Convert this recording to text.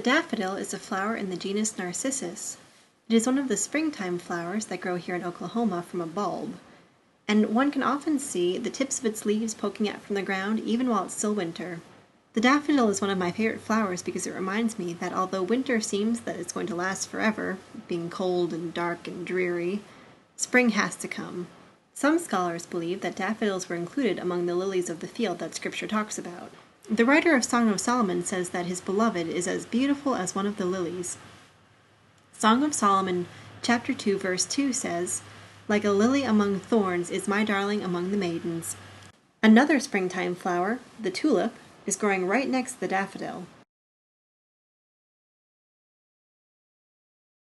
The daffodil is a flower in the genus Narcissus. It is one of the springtime flowers that grow here in Oklahoma from a bulb, and one can often see the tips of its leaves poking out from the ground even while it's still winter. The daffodil is one of my favorite flowers because it reminds me that although winter seems that it's going to last forever, being cold and dark and dreary, spring has to come. Some scholars believe that daffodils were included among the lilies of the field that Scripture talks about. The writer of Song of Solomon says that his beloved is as beautiful as one of the lilies. Song of Solomon, chapter 2, verse 2 says, Like a lily among thorns is my darling among the maidens. Another springtime flower, the tulip, is growing right next the daffodil.